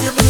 still